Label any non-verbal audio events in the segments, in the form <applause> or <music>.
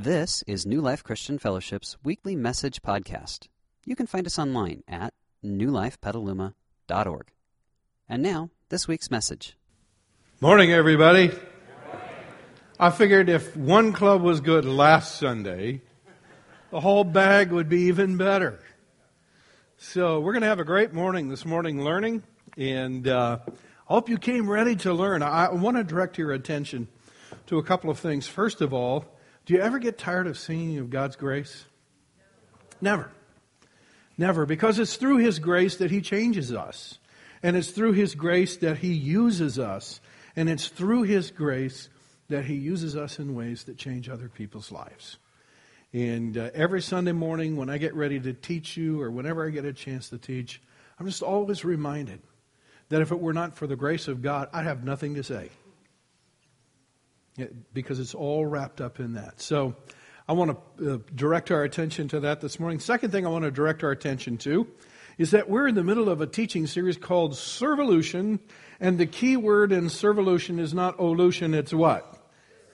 This is New Life Christian Fellowship's weekly message podcast. You can find us online at newlifepetaluma.org. And now, this week's message. Morning, everybody. I figured if one club was good last Sunday, the whole bag would be even better. So we're going to have a great morning this morning learning, and uh, I hope you came ready to learn. I want to direct your attention to a couple of things. First of all, do you ever get tired of singing of God's grace? Never. Never. Because it's through His grace that He changes us. And it's through His grace that He uses us. And it's through His grace that He uses us in ways that change other people's lives. And uh, every Sunday morning when I get ready to teach you or whenever I get a chance to teach, I'm just always reminded that if it were not for the grace of God, I'd have nothing to say because it's all wrapped up in that. So I want to uh, direct our attention to that this morning. Second thing I want to direct our attention to is that we're in the middle of a teaching series called Servolution, and the key word in Servolution is not olution, it's what?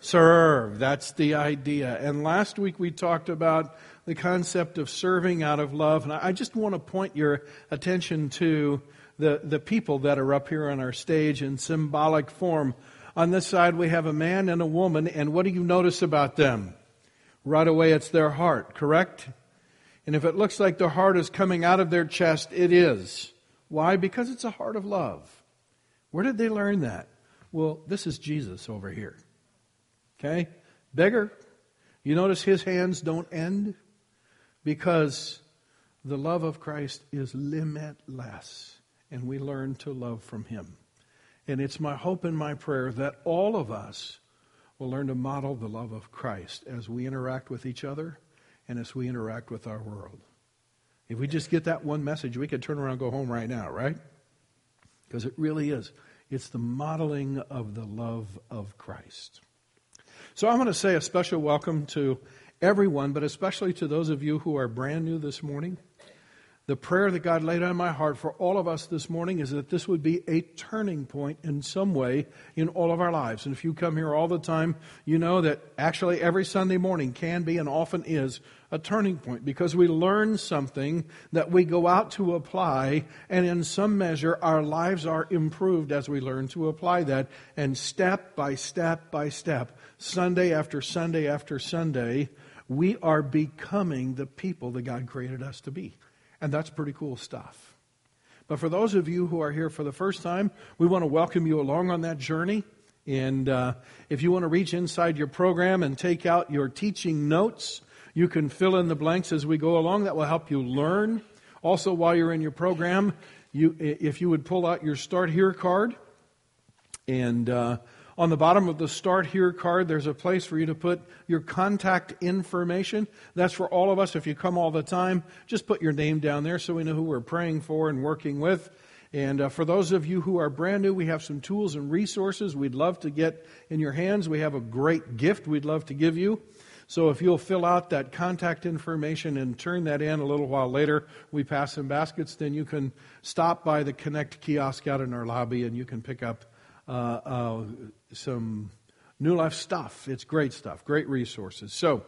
Serve. That's the idea. And last week we talked about the concept of serving out of love, and I just want to point your attention to the, the people that are up here on our stage in symbolic form on this side, we have a man and a woman, and what do you notice about them? Right away, it's their heart, correct? And if it looks like their heart is coming out of their chest, it is. Why? Because it's a heart of love. Where did they learn that? Well, this is Jesus over here. Okay? Beggar, you notice his hands don't end? Because the love of Christ is limitless, and we learn to love from him. And it's my hope and my prayer that all of us will learn to model the love of Christ as we interact with each other and as we interact with our world. If we just get that one message, we could turn around and go home right now, right? Because it really is. It's the modeling of the love of Christ. So I want to say a special welcome to everyone, but especially to those of you who are brand new this morning. The prayer that God laid on my heart for all of us this morning is that this would be a turning point in some way in all of our lives. And if you come here all the time, you know that actually every Sunday morning can be and often is a turning point because we learn something that we go out to apply, and in some measure, our lives are improved as we learn to apply that. And step by step by step, Sunday after Sunday after Sunday, we are becoming the people that God created us to be. And that's pretty cool stuff. But for those of you who are here for the first time, we want to welcome you along on that journey. And uh, if you want to reach inside your program and take out your teaching notes, you can fill in the blanks as we go along. That will help you learn. Also, while you're in your program, you, if you would pull out your Start Here card and uh, on the bottom of the Start Here card, there's a place for you to put your contact information. That's for all of us. If you come all the time, just put your name down there so we know who we're praying for and working with. And uh, for those of you who are brand new, we have some tools and resources we'd love to get in your hands. We have a great gift we'd love to give you. So if you'll fill out that contact information and turn that in a little while later, we pass some baskets, then you can stop by the Connect kiosk out in our lobby and you can pick up uh, uh, some New Life stuff. It's great stuff, great resources. So,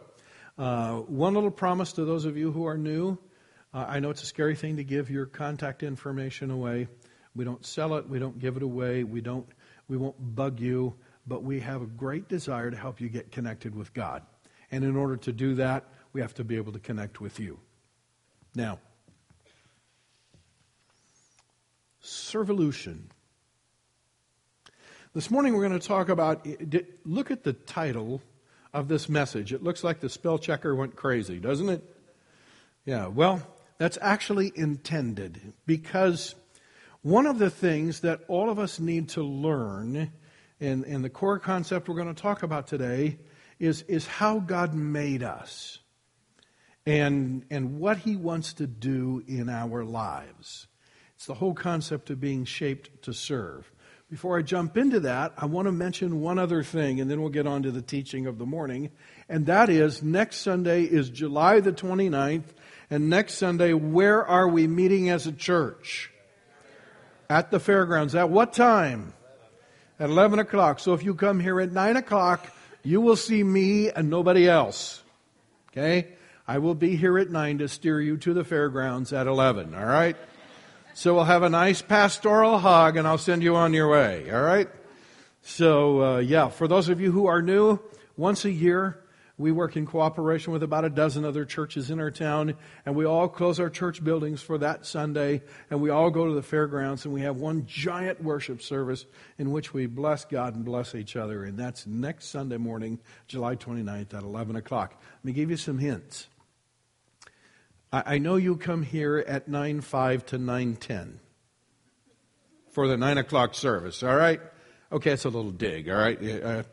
uh, one little promise to those of you who are new. Uh, I know it's a scary thing to give your contact information away. We don't sell it. We don't give it away. We don't. We won't bug you. But we have a great desire to help you get connected with God. And in order to do that, we have to be able to connect with you. Now, servolution. This morning we're going to talk about, look at the title of this message. It looks like the spell checker went crazy, doesn't it? Yeah, well, that's actually intended because one of the things that all of us need to learn, and, the core concept we're going to talk about today, is, is how God made us and, and what He wants to do in our lives. It's the whole concept of being shaped to serve. Before I jump into that, I want to mention one other thing, and then we'll get on to the teaching of the morning. And that is next Sunday is July the 29th. And next Sunday, where are we meeting as a church? At the fairgrounds. At what time? At 11 o'clock. So if you come here at 9 o'clock, you will see me and nobody else. Okay? I will be here at 9 to steer you to the fairgrounds at 11, all right? So we'll have a nice pastoral hug and I'll send you on your way, all right? So, uh, yeah, for those of you who are new, once a year, we work in cooperation with about a dozen other churches in our town, and we all close our church buildings for that Sunday, and we all go to the fairgrounds, and we have one giant worship service in which we bless God and bless each other, and that's next Sunday morning, July 29th at 11 o'clock. Let me give you some hints. I, know you come here at 9 5 to 9 10 for the 9 o'clock service, all right? Okay, it's a little dig, all right? Uh,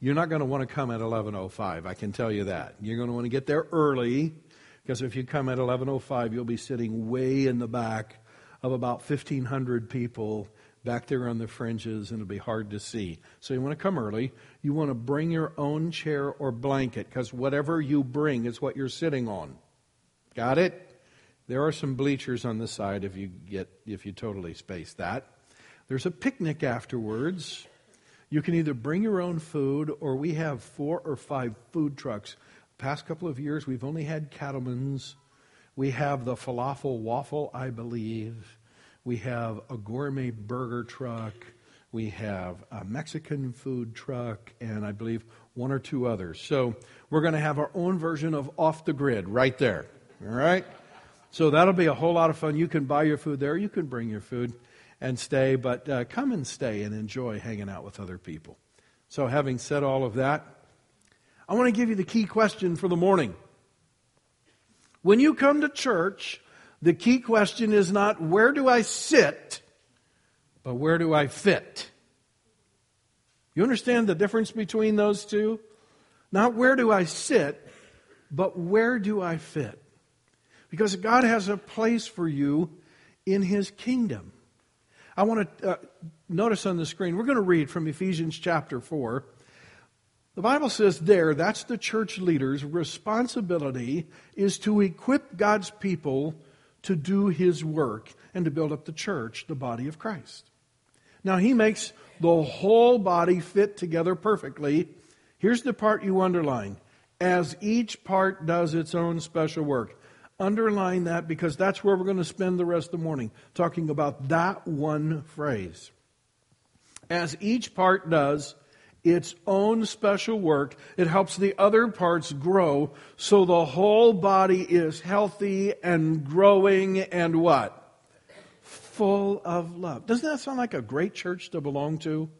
you're not going to want to come at 11:05. I can tell you that. You're going to want to get there early because if you come at 11:05, you'll be sitting way in the back of about 1500 people back there on the fringes and it'll be hard to see. So you want to come early. You want to bring your own chair or blanket because whatever you bring is what you're sitting on. Got it? There are some bleachers on the side if you get if you totally space that. There's a picnic afterwards. You can either bring your own food or we have four or five food trucks. Past couple of years, we've only had cattlemen's. We have the falafel waffle, I believe. We have a gourmet burger truck. We have a Mexican food truck, and I believe one or two others. So we're going to have our own version of off the grid right there. All right? So that'll be a whole lot of fun. You can buy your food there. You can bring your food and stay, but uh, come and stay and enjoy hanging out with other people. So, having said all of that, I want to give you the key question for the morning. When you come to church, the key question is not where do I sit, but where do I fit? You understand the difference between those two? Not where do I sit, but where do I fit? Because God has a place for you in His kingdom. I want to uh, notice on the screen, we're going to read from Ephesians chapter 4. The Bible says there, that's the church leader's responsibility is to equip God's people to do his work and to build up the church, the body of Christ. Now, he makes the whole body fit together perfectly. Here's the part you underline as each part does its own special work. Underline that because that's where we're going to spend the rest of the morning, talking about that one phrase. As each part does its own special work, it helps the other parts grow so the whole body is healthy and growing and what? Full of love. Doesn't that sound like a great church to belong to?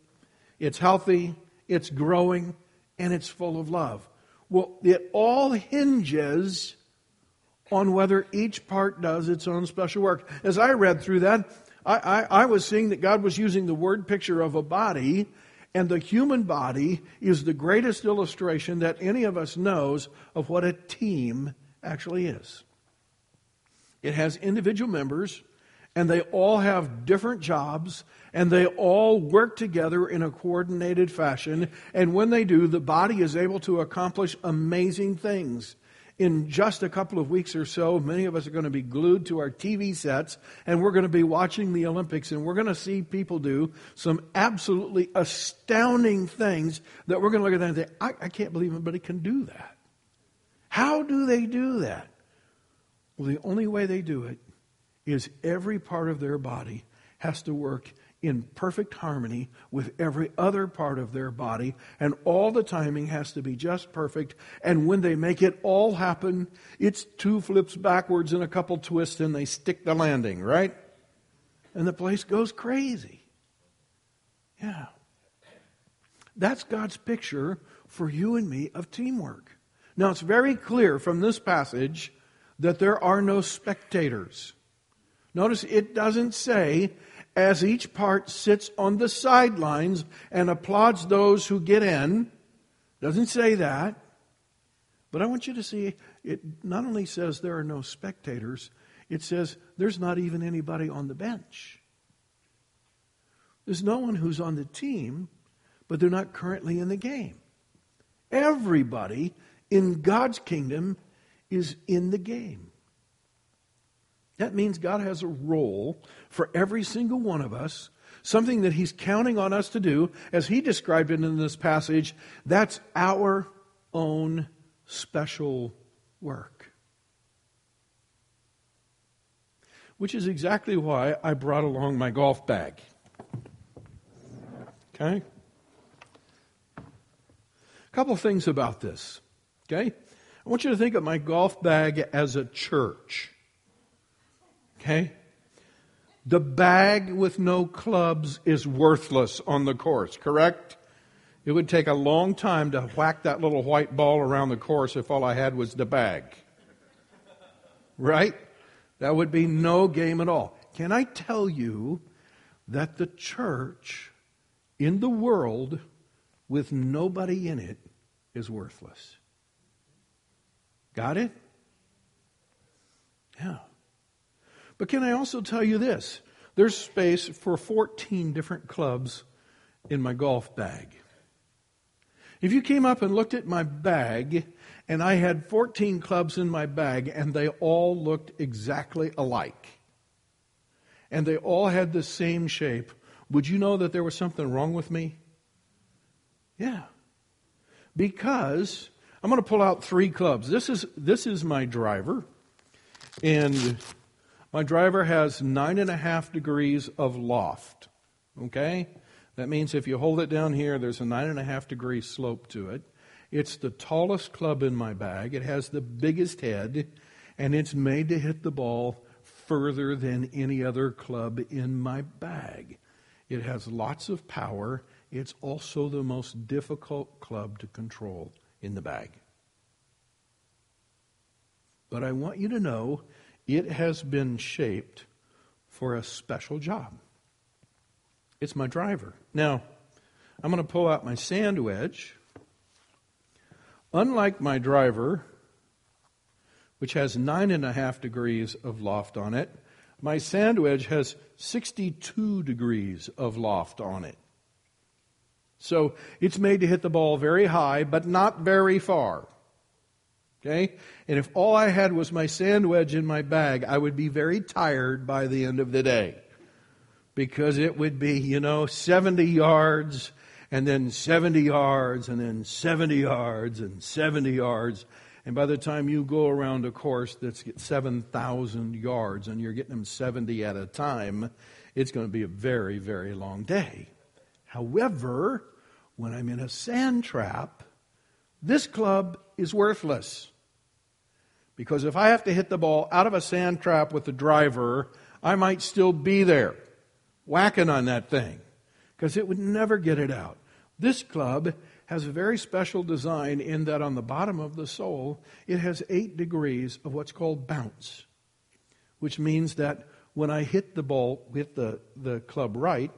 It's healthy, it's growing, and it's full of love. Well, it all hinges on whether each part does its own special work. As I read through that, I, I, I, was seeing that God was using the word picture of a body, and the human body is the greatest illustration that any of us knows of what a team actually is. It has individual members, and they all have different jobs, and they all work together in a coordinated fashion. And when they do, the body is able to accomplish amazing things in just a couple of weeks or so, many of us are going to be glued to our TV sets and we're going to be watching the Olympics and we're going to see people do some absolutely astounding things that we're going to look at that and say, I, I can't believe anybody can do that. How do they do that? Well, the only way they do it is every part of their body has to work in perfect harmony with every other part of their body, and all the timing has to be just perfect. And when they make it all happen, it's two flips backwards and a couple twists, and they stick the landing, right? And the place goes crazy. Yeah. That's God's picture for you and me of teamwork. Now, it's very clear from this passage that there are no spectators. Notice it doesn't say as each part sits on the sidelines and applauds those who get in. Doesn't say that. But I want you to see it not only says there are no spectators, it says there's not even anybody on the bench. There's no one who's on the team, but they're not currently in the game. Everybody in God's kingdom is in the game. That means God has a role for every single one of us, something that He's counting on us to do. As He described it in this passage, that's our own special work. Which is exactly why I brought along my golf bag. Okay? A couple things about this. Okay? I want you to think of my golf bag as a church. Okay? The bag with no clubs is worthless on the course, correct? It would take a long time to whack that little white ball around the course if all I had was the bag. Right? That would be no game at all. Can I tell you that the church in the world with nobody in it is worthless? Got it? Yeah. But can I also tell you this? There's space for 14 different clubs in my golf bag. If you came up and looked at my bag and I had 14 clubs in my bag and they all looked exactly alike and they all had the same shape, would you know that there was something wrong with me? Yeah. Because I'm going to pull out three clubs. This is, this is my driver. And my driver has nine and a half degrees of loft. Okay? That means if you hold it down here, there's a nine and a half degree slope to it. It's the tallest club in my bag. It has the biggest head, and it's made to hit the ball further than any other club in my bag. It has lots of power. It's also the most difficult club to control in the bag. But I want you to know it has been shaped for a special job. It's my driver. Now, I'm going to pull out my sand wedge. Unlike my driver, which has nine and a half degrees of loft on it, my sand wedge has 62 degrees of loft on it. So it's made to hit the ball very high, but not very far. Okay? And if all I had was my sand wedge in my bag, I would be very tired by the end of the day. Because it would be, you know, 70 yards and then 70 yards and then 70 yards and 70 yards. And by the time you go around a course that's 7,000 yards and you're getting them 70 at a time, it's going to be a very, very long day. However, when I'm in a sand trap, this club is worthless. Because if I have to hit the ball out of a sand trap with the driver, I might still be there, whacking on that thing, because it would never get it out. This club has a very special design in that on the bottom of the sole, it has eight degrees of what's called bounce, which means that when I hit the ball with the, the club right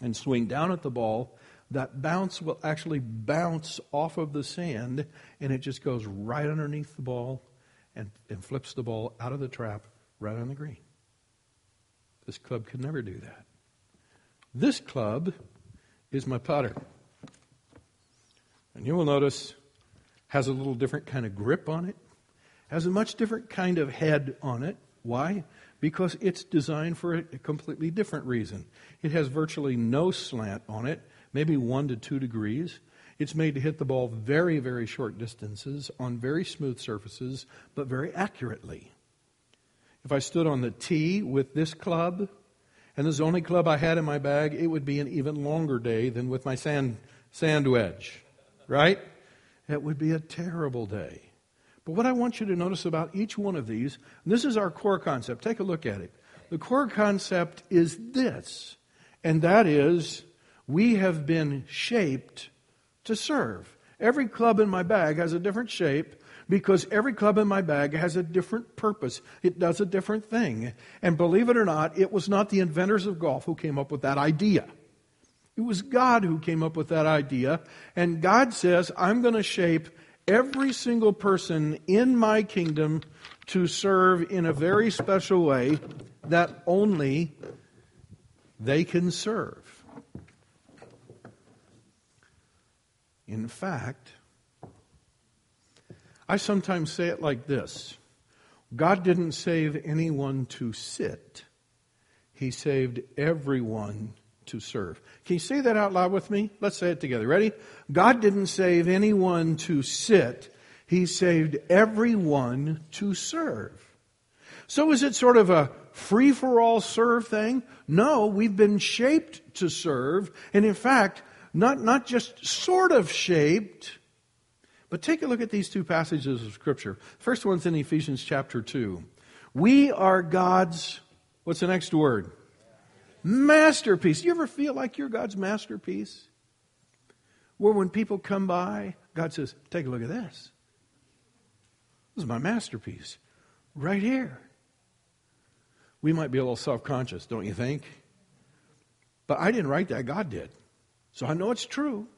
and swing down at the ball, that bounce will actually bounce off of the sand and it just goes right underneath the ball and, and flips the ball out of the trap right on the green. This club could never do that. This club is my putter. And you will notice has a little different kind of grip on it, has a much different kind of head on it. Why? Because it's designed for a completely different reason. It has virtually no slant on it, maybe one to two degrees. It's made to hit the ball very, very short distances on very smooth surfaces, but very accurately. If I stood on the tee with this club, and this is the only club I had in my bag, it would be an even longer day than with my sand, sand wedge, right? It would be a terrible day. But what I want you to notice about each one of these, this is our core concept. Take a look at it. The core concept is this, and that is we have been shaped to serve. Every club in my bag has a different shape because every club in my bag has a different purpose. It does a different thing. And believe it or not, it was not the inventors of golf who came up with that idea. It was God who came up with that idea. And God says, I'm going to shape every single person in my kingdom to serve in a very special way that only they can serve. In fact, I sometimes say it like this God didn't save anyone to sit, He saved everyone to serve. Can you say that out loud with me? Let's say it together. Ready? God didn't save anyone to sit, He saved everyone to serve. So is it sort of a free for all serve thing? No, we've been shaped to serve. And in fact, not, not just sort of shaped, but take a look at these two passages of Scripture. First one's in Ephesians chapter 2. We are God's, what's the next word? Masterpiece. You ever feel like you're God's masterpiece? Where when people come by, God says, Take a look at this. This is my masterpiece. Right here. We might be a little self conscious, don't you think? But I didn't write that, God did. So I know it's true.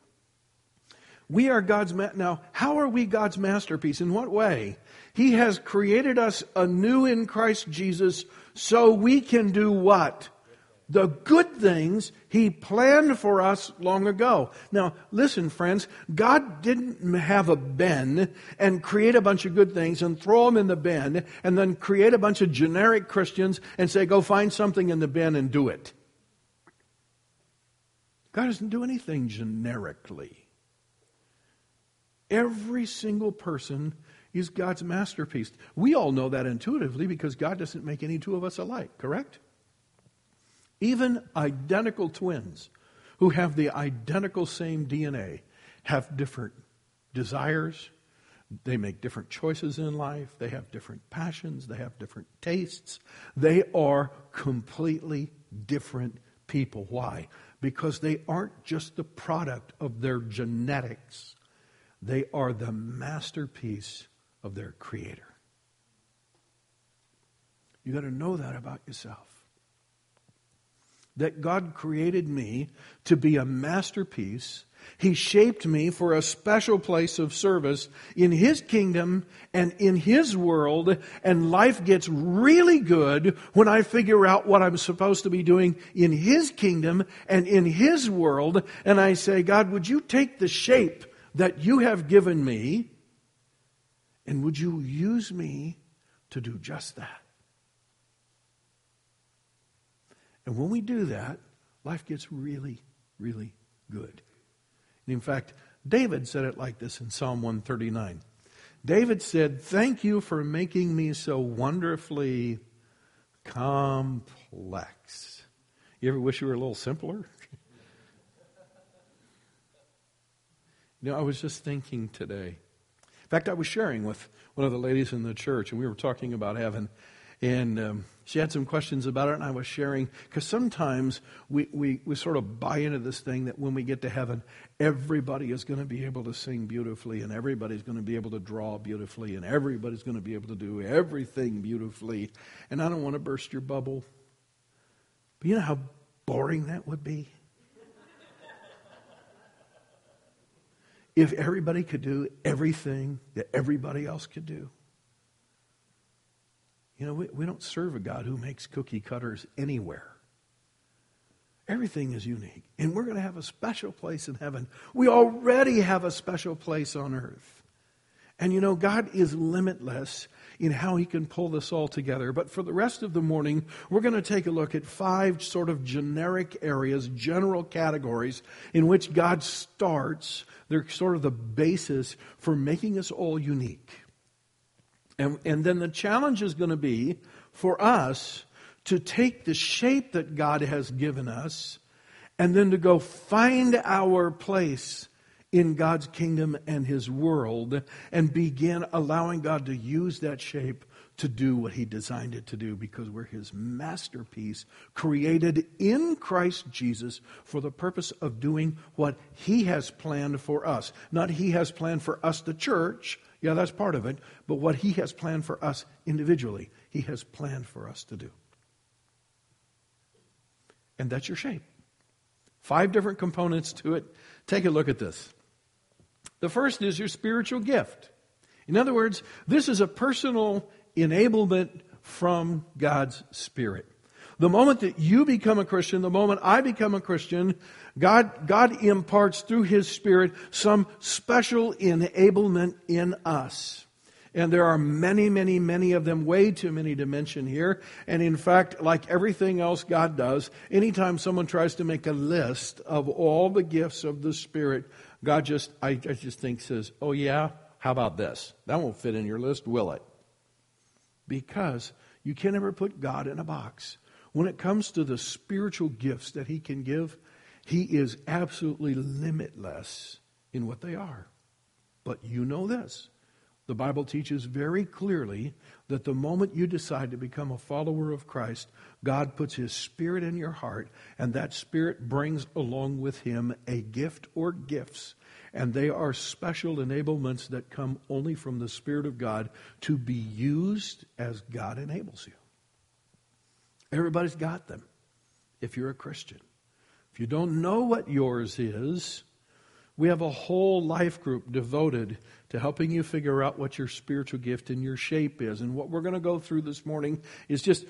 We are God's ma- now. How are we God's masterpiece? In what way? He has created us anew in Christ Jesus, so we can do what? The good things He planned for us long ago. Now, listen, friends. God didn't have a bin and create a bunch of good things and throw them in the bin and then create a bunch of generic Christians and say, go find something in the bin and do it. God doesn't do anything generically. Every single person is God's masterpiece. We all know that intuitively because God doesn't make any two of us alike, correct? Even identical twins who have the identical same DNA have different desires. They make different choices in life. They have different passions. They have different tastes. They are completely different people. Why? Because they aren't just the product of their genetics, they are the masterpiece of their Creator. You got to know that about yourself. That God created me to be a masterpiece he shaped me for a special place of service in His kingdom and in His world, and life gets really good when I figure out what I'm supposed to be doing in His kingdom and in His world, and I say, God, would you take the shape that you have given me, and would you use me to do just that? And when we do that, life gets really, really good. In fact, David said it like this in Psalm 139. David said, Thank you for making me so wonderfully complex. You ever wish you were a little simpler? <laughs> you know, I was just thinking today. In fact, I was sharing with one of the ladies in the church, and we were talking about heaven. And um, she had some questions about it, and I was sharing, because sometimes we, we, we sort of buy into this thing that when we get to heaven, everybody is going to be able to sing beautifully, and everybody's going to be able to draw beautifully, and everybody's going to be able to do everything beautifully. And I don't want to burst your bubble, but you know how boring that would be? if everybody could do everything that everybody else could do. You know, we, we don't serve a God who makes cookie cutters anywhere. Everything is unique. And we're going to have a special place in heaven. We already have a special place on earth. And you know, God is limitless in how He can pull this all together. But for the rest of the morning, we're going to take a look at five sort of generic areas, general categories in which God starts. They're sort of the basis for making us all unique. And, and then the challenge is going to be for us to take the shape that God has given us and then to go find our place in God's kingdom and His world and begin allowing God to use that shape to do what He designed it to do because we're His masterpiece, created in Christ Jesus for the purpose of doing what He has planned for us. Not He has planned for us, the church, yeah, that's part of it. But what He has planned for us individually, He has planned for us to do. And that's your shape. Five different components to it. Take a look at this. The first is your spiritual gift. In other words, this is a personal enablement from God's Spirit. The moment that you become a Christian, the moment I become a Christian, God, God imparts through His Spirit some special enablement in us. And there are many, many, many of them, way too many to mention here. And in fact, like everything else God does, anytime someone tries to make a list of all the gifts of the Spirit, God just, I, I just think says, oh yeah, How about this? That won't fit in your list, will it? Because you can never put God in a box. When it comes to the spiritual gifts that He can give, He is absolutely limitless in what they are. But you know this the Bible teaches very clearly that the moment you decide to become a follower of Christ, God puts His Spirit in your heart, and that Spirit brings along with Him a gift or gifts. And they are special enablements that come only from the Spirit of God to be used as God enables you. Everybody's got them if you're a Christian. If you don't know what yours is, we have a whole life group devoted to helping you figure out what your spiritual gift and your shape is. And what we're going to go through this morning is just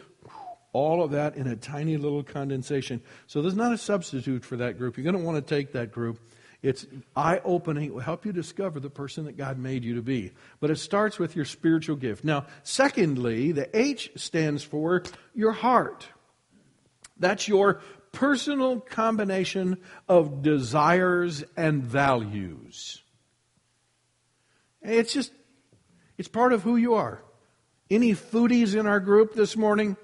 all of that in a tiny little condensation. So there's not a substitute for that group. You're going to want to take that group. It's eye opening. It will help you discover the person that God made you to be. But it starts with your spiritual gift. Now, secondly, the H stands for your heart. That's your personal combination of desires and values. It's just, it's part of who you are. Any foodies in our group this morning?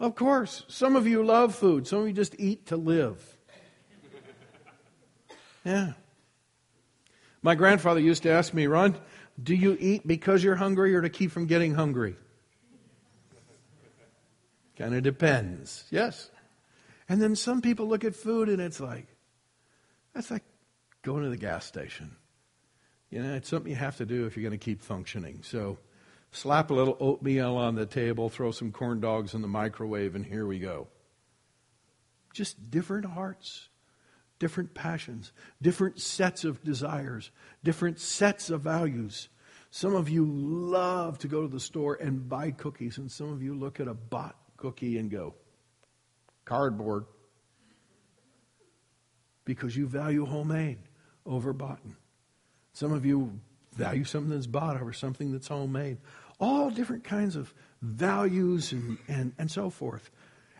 Of course. Some of you love food. Some of you just eat to live. <laughs> Yeah. My grandfather used to ask me, Ron, do you eat because you're hungry or to keep from getting hungry? <laughs> Kind of depends. Yes. And then some people look at food and it's like, that's like going to the gas station. You know, it's something you have to do if you're going to keep functioning. So slap a little oatmeal on the table, throw some corn dogs in the microwave, and here we go. Just different hearts, different passions, different sets of desires, different sets of values. Some of you love to go to the store and buy cookies, and some of you look at a bought cookie and go, cardboard because you value homemade over bought. Some of you value something that's bought over something that's homemade. All different kinds of values and, and, and so forth.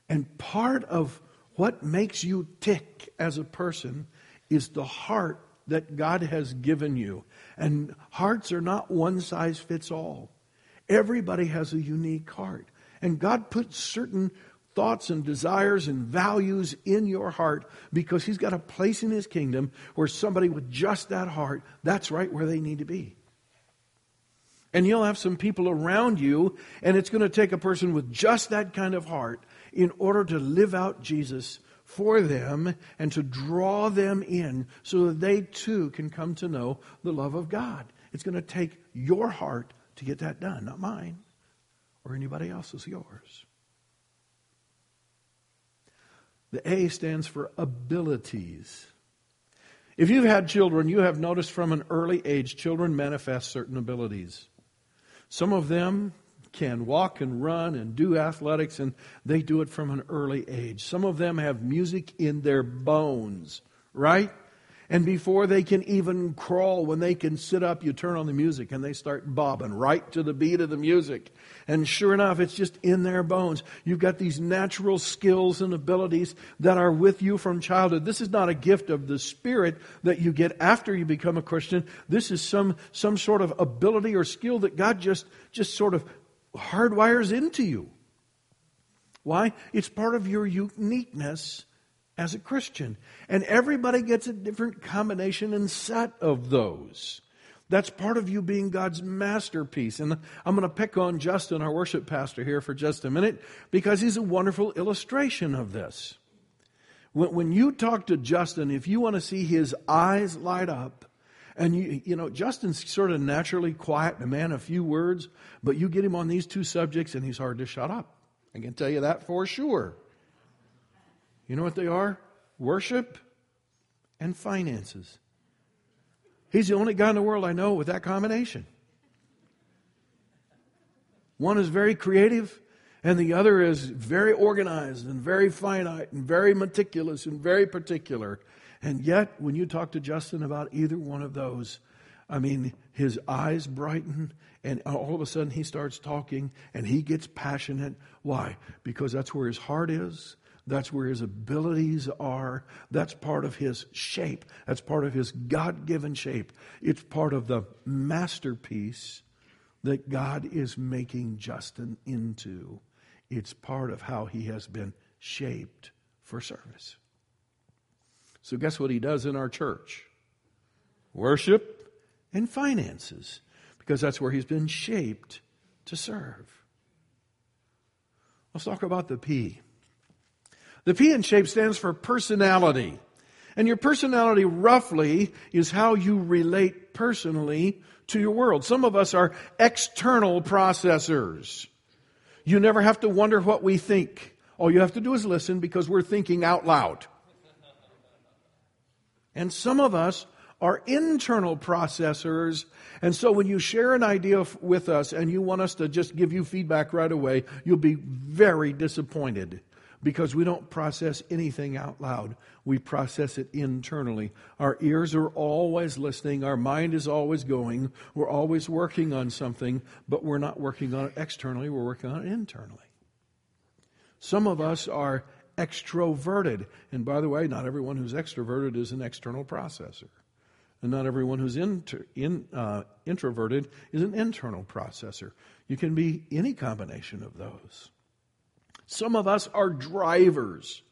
And part of what makes you tick as a person is the heart that God has given you. And hearts are not one size fits all. Everybody has a unique heart. And God puts certain thoughts and desires and values in your heart because He's got a place in His kingdom where somebody with just that heart, that's right where they need to be. And you'll have some people around you, and it's going to take a person with just that kind of heart in order to live out Jesus for them and to draw them in so that they too can come to know the love of God. It's going to take your heart to get that done, not mine or anybody else's, yours. The A stands for abilities. If you've had children, you have noticed from an early age, children manifest certain abilities. Some of them can walk and run and do athletics, and they do it from an early age. Some of them have music in their bones, right? And before they can even crawl, when they can sit up, you turn on the music and they start bobbing right to the beat of the music. And sure enough, it's just in their bones. You've got these natural skills and abilities that are with you from childhood. This is not a gift of the Spirit that you get after you become a Christian. This is some, some sort of ability or skill that God just, just sort of hardwires into you. Why? It's part of your uniqueness as a Christian. And everybody gets a different combination and set of those. That's part of you being God's masterpiece. And I'm going to pick on Justin, our worship pastor, here for just a minute because he's a wonderful illustration of this. When, you talk to Justin, if you want to see his eyes light up, and you, you know, Justin's sort of naturally quiet, a man of few words, but you get him on these two subjects and he's hard to shut up. I can tell you that for sure. You know what they are? Worship and finances. He's the only guy in the world I know with that combination. One is very creative, and the other is very organized and very finite and very meticulous and very particular. And yet, when you talk to Justin about either one of those, I mean, his eyes brighten, and all of a sudden he starts talking and he gets passionate. Why? Because that's where his heart is, That's where his abilities are. That's part of his shape. That's part of his God given shape. It's part of the masterpiece that God is making Justin into. It's part of how he has been shaped for service. So, guess what he does in our church? Worship and finances, because that's where he's been shaped to serve. Let's talk about the P. The P in shape stands for personality. And your personality, roughly, is how you relate personally to your world. Some of us are external processors. You never have to wonder what we think. All you have to do is listen because we're thinking out loud. And some of us are internal processors. And so when you share an idea with us and you want us to just give you feedback right away, you'll be very disappointed because we don't process anything out loud. We process it internally. Our ears are always listening. Our mind is always going. We're always working on something, but we're not working on it externally. We're working on it internally. Some of us are extroverted. And by the way, not everyone who's extroverted is an external processor. And not everyone who's inter, in, uh, introverted is an internal processor. You can be any combination of those. Some of us are drivers.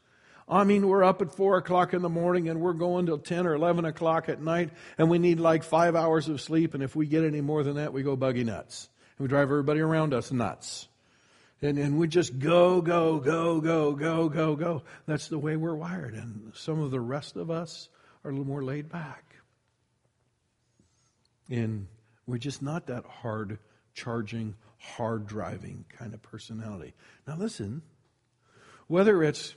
I mean, we're up at 4 o'clock in the morning and we're going till 10 or 11 o'clock at night and we need like five hours of sleep. And if we get any more than that, we go buggy nuts. And we drive everybody around us nuts. And, and we just go, go, go, go, go, go, go. That's the way we're wired. And some of the rest of us are a little more laid back. And we're just not that hard charging, hard driving kind of personality. Now, listen, whether it's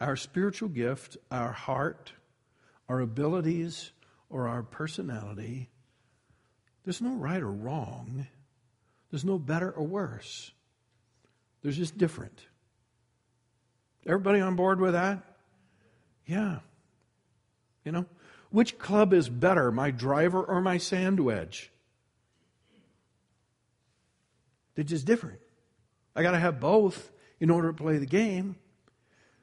our spiritual gift, our heart, our abilities, or our personality, there's no right or wrong. There's no better or worse. There's just different. Everybody on board with that? Yeah. You know, which club is better, my driver or my sand wedge? They're just different. I got to have both in order to play the game.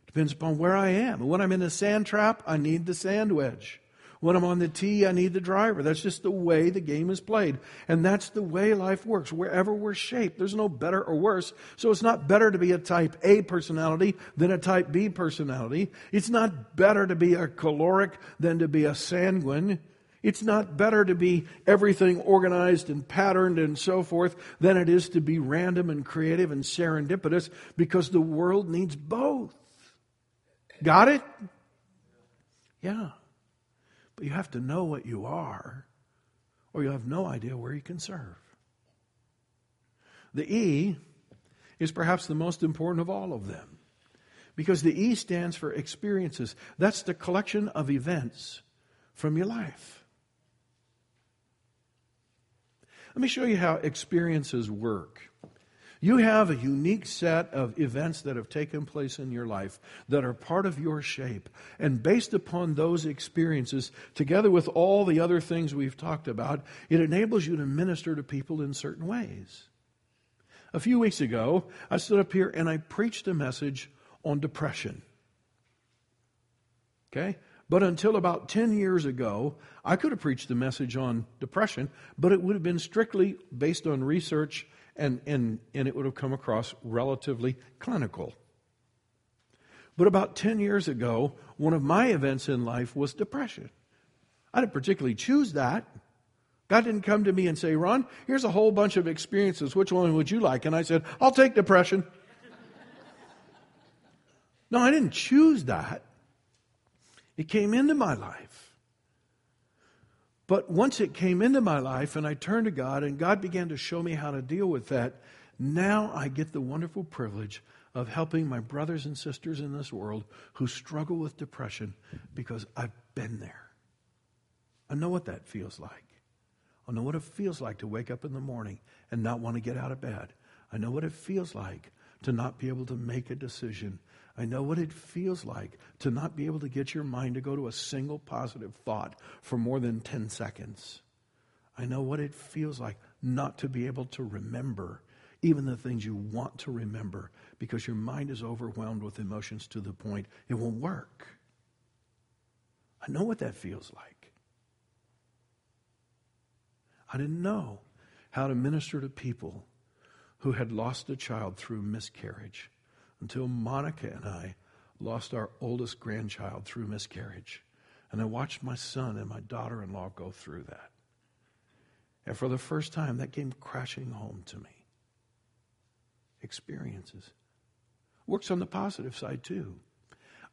Depends upon where I am. When I'm in a sand trap, I need the sand wedge. When I'm on the tee, I need the driver. That's just the way the game is played. And that's the way life works. Wherever we're shaped, there's no better or worse. So it's not better to be a type A personality than a type B personality. It's not better to be a choleric than to be a sanguine. It's not better to be everything organized and patterned and so forth than it is to be random and creative and serendipitous because the world needs both. Got it? Yeah. But you have to know what you are, or you have no idea where you can serve. The E is perhaps the most important of all of them because the E stands for experiences. That's the collection of events from your life. Let me show you how experiences work. You have a unique set of events that have taken place in your life that are part of your shape. And based upon those experiences, together with all the other things we've talked about, it enables you to minister to people in certain ways. A few weeks ago, I stood up here and I preached a message on depression. Okay? But until about 10 years ago, I could have preached the message on depression, but it would have been strictly based on research and, and, and it would have come across relatively clinical. But about 10 years ago, one of my events in life was depression. I didn't particularly choose that. God didn't come to me and say, Ron, here's a whole bunch of experiences. Which one would you like? And I said, I'll take depression. <laughs> no, I didn't choose that. It came into my life. But once it came into my life and I turned to God and God began to show me how to deal with that, now I get the wonderful privilege of helping my brothers and sisters in this world who struggle with depression because I've been there. I know what that feels like. I know what it feels like to wake up in the morning and not want to get out of bed. I know what it feels like to not be able to make a decision I know what it feels like to not be able to get your mind to go to a single positive thought for more than 10 seconds. I know what it feels like not to be able to remember even the things you want to remember, because your mind is overwhelmed with emotions to the point it won't work. I know what that feels like. I didn't know how to minister to people who had lost a child through miscarriage until Monica and I lost our oldest grandchild through miscarriage. And I watched my son and my daughter in law go through that. And for the first time, that came crashing home to me. Experiences. Works on the positive side, too.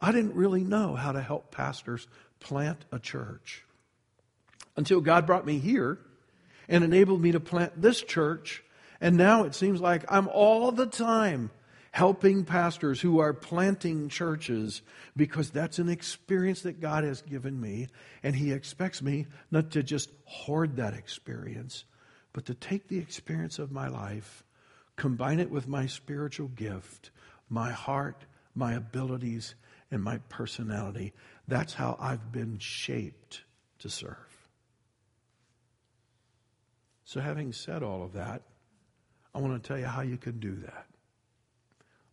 I didn't really know how to help pastors plant a church until God brought me here and enabled me to plant this church. And now it seems like I'm all the time helping pastors who are planting churches because that's an experience that God has given me. And He expects me not to just hoard that experience, but to take the experience of my life, combine it with my spiritual gift, my heart, my abilities, and my personality. That's how I've been shaped to serve. So, having said all of that, I want to tell you how you can do that.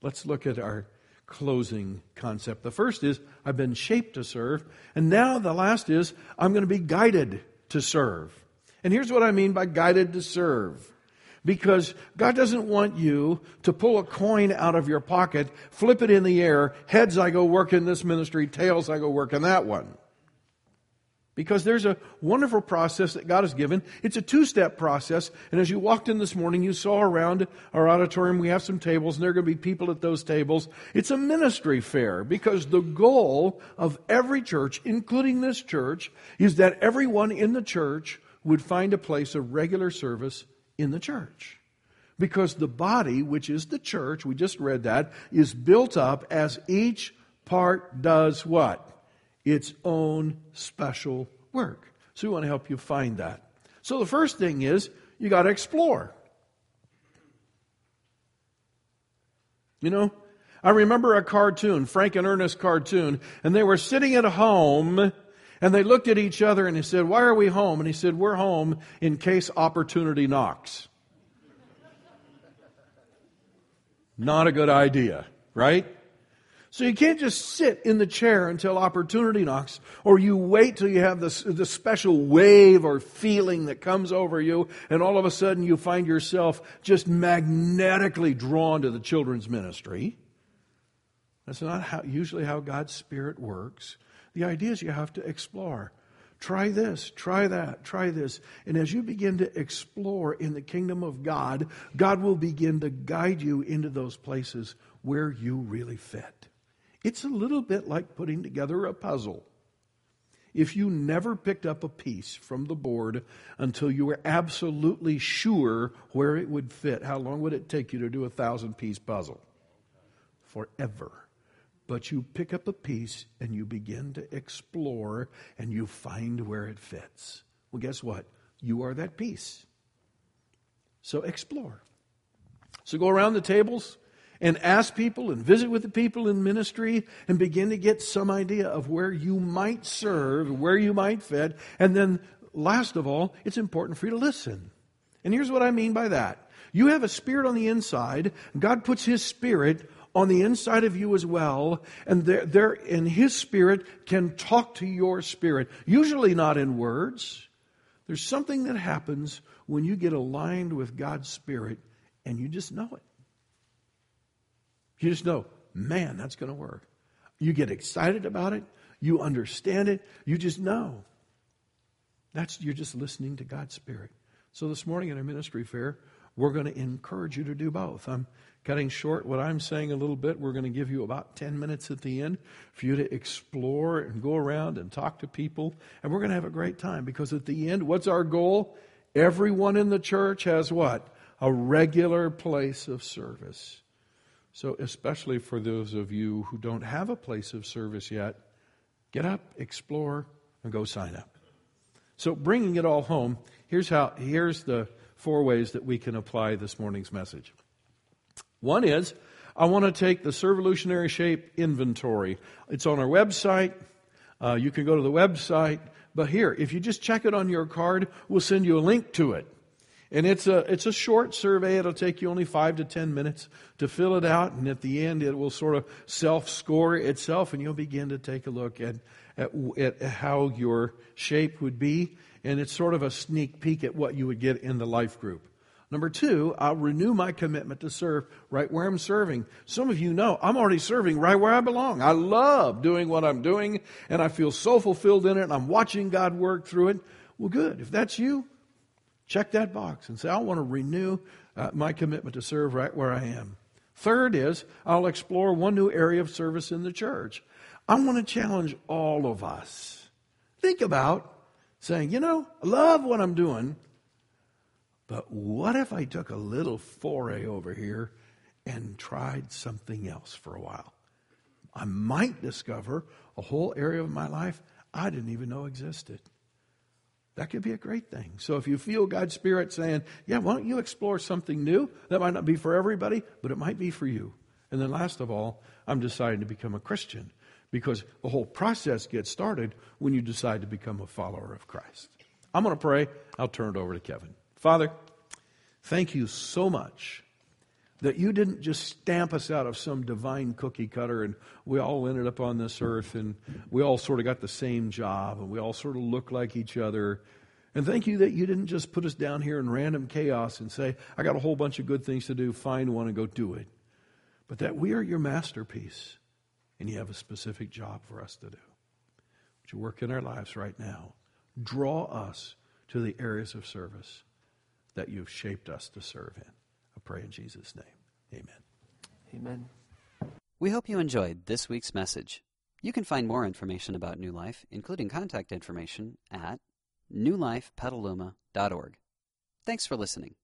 Let's look at our closing concept. The first is I've been shaped to serve, and now the last is I'm going to be guided to serve. And here's what I mean by guided to serve. Because God doesn't want you to pull a coin out of your pocket, flip it in the air, heads I go work in this ministry, tails I go work in that one. Because there's a wonderful process that God has given. It's a two step process. And as you walked in this morning, you saw around our auditorium, we have some tables, and there are going to be people at those tables. It's a ministry fair because the goal of every church, including this church, is that everyone in the church would find a place of regular service in the church. Because the body, which is the church, we just read that, is built up as each part does what? Its own special work. So we want to help you find that. So the first thing is you got to explore. You know, I remember a cartoon, Frank and Ernest cartoon, and they were sitting at home and they looked at each other and he said, Why are we home? And he said, We're home in case opportunity knocks. Not a good idea, right? So you can't just sit in the chair until opportunity knocks, or you wait till you have this, this special wave or feeling that comes over you, and all of a sudden you find yourself just magnetically drawn to the children's ministry. That's not how, usually how God's Spirit works. The idea is you have to explore. Try this, try that, try this. And as you begin to explore in the kingdom of God, God will begin to guide you into those places where you really fit. It's a little bit like putting together a puzzle. If you never picked up a piece from the board until you were absolutely sure where it would fit, how long would it take you to do a thousand piece puzzle? Forever. But you pick up a piece and you begin to explore and you find where it fits. Well, guess what? You are that piece. So explore. So go around the tables and ask people and visit with the people in ministry and begin to get some idea of where you might serve, where you might fit. And then, last of all, it's important for you to listen. And here's what I mean by that you have a spirit on the inside, God puts His spirit on the inside of you as well, and there, there and His Spirit can talk to your spirit. Usually not in words. There's something that happens when you get aligned with God's Spirit, and you just know it. You just know, man, that's going to work. You get excited about it. You understand it. You just know. That's you're just listening to God's Spirit. So this morning in our ministry fair, we're going to encourage you to do both. I'm cutting short what I'm saying a little bit. We're going to give you about 10 minutes at the end for you to explore and go around and talk to people. And we're going to have a great time because at the end, what's our goal? Everyone in the church has what? A regular place of service. So, especially for those of you who don't have a place of service yet, get up, explore, and go sign up. So, bringing it all home, here's how here's the four ways that we can apply this morning's message. One is I want to take the Servolutionary Shape inventory. It's on our website. Uh, you can go to the website. But here, if you just check it on your card, we'll send you a link to it. And it's a, it's a short survey. It'll take you only five to ten minutes to fill it out. And at the end, it will sort of self score itself. And you'll begin to take a look at, at, at how your shape would be. And it's sort of a sneak peek at what you would get in the life group. Number two, I'll renew my commitment to serve right where I'm serving. Some of you know I'm already serving right where I belong. I love doing what I'm doing and I feel so fulfilled in it and I'm watching God work through it. Well, good. If that's you, check that box and say, I want to renew uh, my commitment to serve right where I am. Third is, I'll explore one new area of service in the church. I want to challenge all of us. Think about saying, you know, I love what I'm doing. But what if I took a little foray over here and tried something else for a while? I might discover a whole area of my life I didn't even know existed. That could be a great thing. So if you feel God's Spirit saying, yeah, why don't you explore something new? That might not be for everybody, but it might be for you. And then last of all, I'm deciding to become a Christian because the whole process gets started when you decide to become a follower of Christ. I'm going to pray. I'll turn it over to Kevin. Father, thank you so much that you didn't just stamp us out of some divine cookie cutter and we all ended up on this earth and we all sort of got the same job and we all sort of look like each other. And thank you that you didn't just put us down here in random chaos and say, I got a whole bunch of good things to do, find one and go do it. But that we are your masterpiece and you have a specific job for us to do. Would you work in our lives right now? Draw us to the areas of service that you've shaped us to serve in. I pray in Jesus' name. Amen. Amen. We hope you enjoyed this week's message. You can find more information about New Life, including contact information, at newlifepetaluma.org. Thanks for listening.